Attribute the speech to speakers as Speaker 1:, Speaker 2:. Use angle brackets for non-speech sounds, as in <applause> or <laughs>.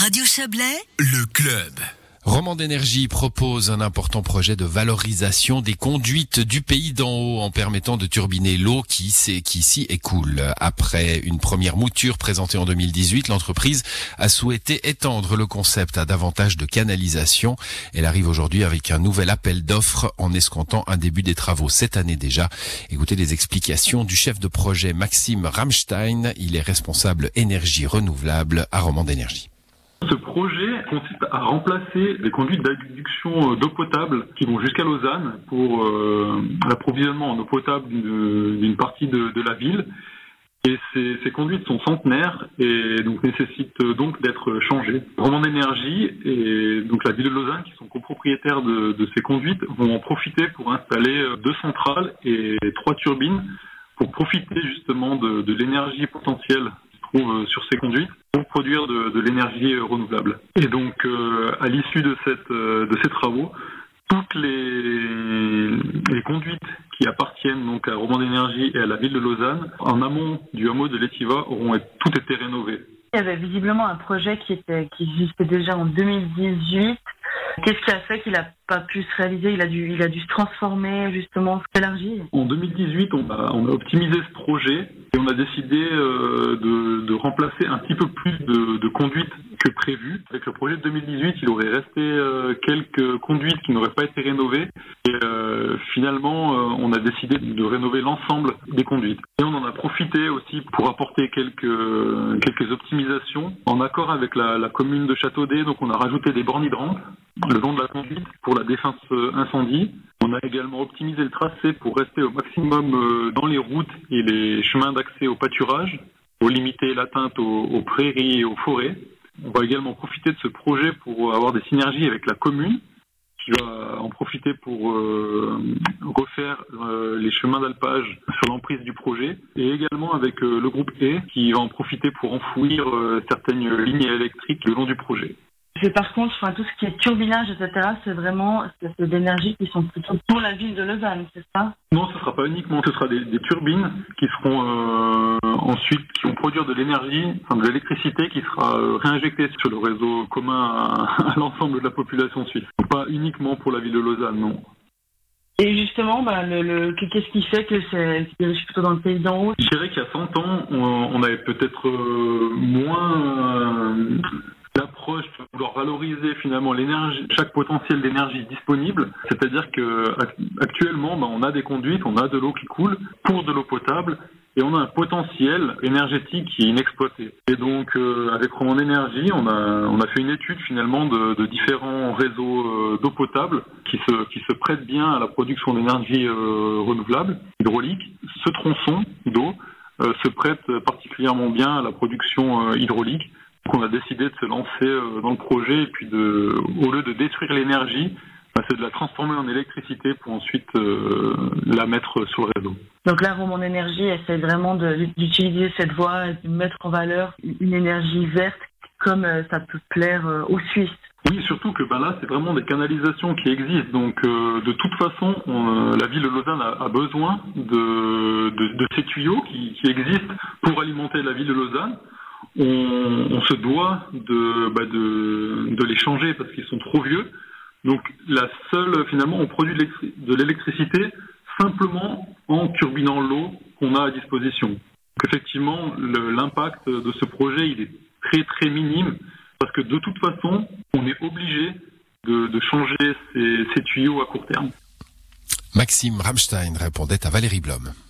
Speaker 1: Radio Chablais,
Speaker 2: Le club. Roman d'énergie propose un important projet de valorisation des conduites du pays d'en haut en permettant de turbiner l'eau qui, qui s'y écoule. Après une première mouture présentée en 2018, l'entreprise a souhaité étendre le concept à davantage de canalisation. Elle arrive aujourd'hui avec un nouvel appel d'offres en escomptant un début des travaux cette année déjà. Écoutez les explications du chef de projet Maxime Ramstein. Il est responsable énergie renouvelable à Roman d'énergie.
Speaker 3: Ce projet consiste à remplacer les conduites d'adduction d'eau potable qui vont jusqu'à Lausanne pour euh, l'approvisionnement en eau potable d'une partie de, la ville. Et ces, conduites sont centenaires et donc nécessitent donc d'être changées. Roman d'énergie et donc la ville de Lausanne, qui sont copropriétaires de, ces conduites, vont en profiter pour installer deux centrales et trois turbines pour profiter justement de l'énergie potentielle trouve euh, sur ces conduites produire de, l'énergie euh, renouvelable. Et donc, euh, à l'issue de, cette, de ces travaux, toutes les, les, conduites qui appartiennent donc à Roman d'énergie et à la ville de Lausanne, en amont du hameau de l'Etiva, auront tout été rénovées.
Speaker 4: Il y avait visiblement un projet qui, était, qui existait déjà en 2018. Qu'est-ce qui a fait qu'il n'a pas pu se réaliser? Il a dû, il a dû se transformer, justement, s'élargir
Speaker 3: En 2018, on a, optimisé ce projet et on a décidé euh, de, remplacer un petit peu plus de, conduites que prévu. Avec le projet de 2018, il aurait resté euh, quelques conduites qui n'auraient pas été rénovées. Et euh, finalement, on a décidé de rénover l'ensemble des conduites. Et on en a profité aussi pour apporter quelques, quelques optimisations en accord avec la, la commune de Châteaudet. Donc on a rajouté des bornes hydrantes le long de la conduite pour la défense incendie. On a également optimisé le tracé pour rester au maximum dans les routes et les chemins d'accès au pâturage, pour limiter l'atteinte aux prairies et aux forêts. On va également profiter de ce projet pour avoir des synergies avec la commune qui va en profiter pour euh, refaire euh, les chemins d'alpage sur l'emprise du projet et également avec euh, le groupe E qui va en profiter pour enfouir certaines lignes électriques le long du projet
Speaker 4: par contre, enfin, tout ce qui est turbinage, etc., c'est vraiment c'est d'énergie qui sont plutôt pour la ville de Lausanne, c'est ça?
Speaker 3: Non, ce ne sera pas uniquement, ce sera des, turbines qui seront euh, ensuite, qui vont produire de l'énergie, enfin de l'électricité qui sera euh, réinjectée sur le réseau commun à, <laughs> l'ensemble de la population suisse. Pas uniquement pour la ville de Lausanne, non.
Speaker 4: Et justement, bah, le, qu'est-ce qui fait que c'est plutôt dans le pays d'en haut?
Speaker 3: Je dirais qu'il y a 100 ans, on, avait peut-être euh, moins valoriser finalement chaque potentiel d'énergie disponible. C'est-à-dire que actuellement, ben, on a des conduites, on a de l'eau qui coule pour de l'eau potable et on a un potentiel énergétique qui est inexploité. Et donc, euh, avec Roman Énergie, on a, fait une étude finalement de, différents réseaux euh, d'eau potable qui se, qui se prêtent bien à la production d'énergie euh, renouvelable, hydraulique. Ce tronçon d'eau se prête particulièrement bien à la production hydraulique on a décidé de se lancer euh, dans le projet et puis de, au lieu de détruire l'énergie, bah, c'est de la transformer en électricité pour ensuite euh, la mettre sur le réseau.
Speaker 4: Donc là, Roman Énergie essaie vraiment d'utiliser cette voie, de mettre en valeur une énergie verte comme euh, ça peut plaire aux Suisses.
Speaker 3: Oui, surtout que ben là, c'est vraiment des canalisations qui existent. Donc, de toute façon, la ville de Lausanne a, besoin de, de, ces tuyaux qui, qui, existent pour alimenter la ville de Lausanne on, se doit de, bah de, les changer parce qu'ils sont trop vieux. Donc la seule, finalement, on produit de l'électricité simplement en turbinant l'eau qu'on a à disposition. Donc effectivement, l'impact de ce projet, il est très très minime parce que de toute façon, on est obligé de, changer ces, ces tuyaux à court terme.
Speaker 2: Maxime Ramstein répondait à Valérie Blom.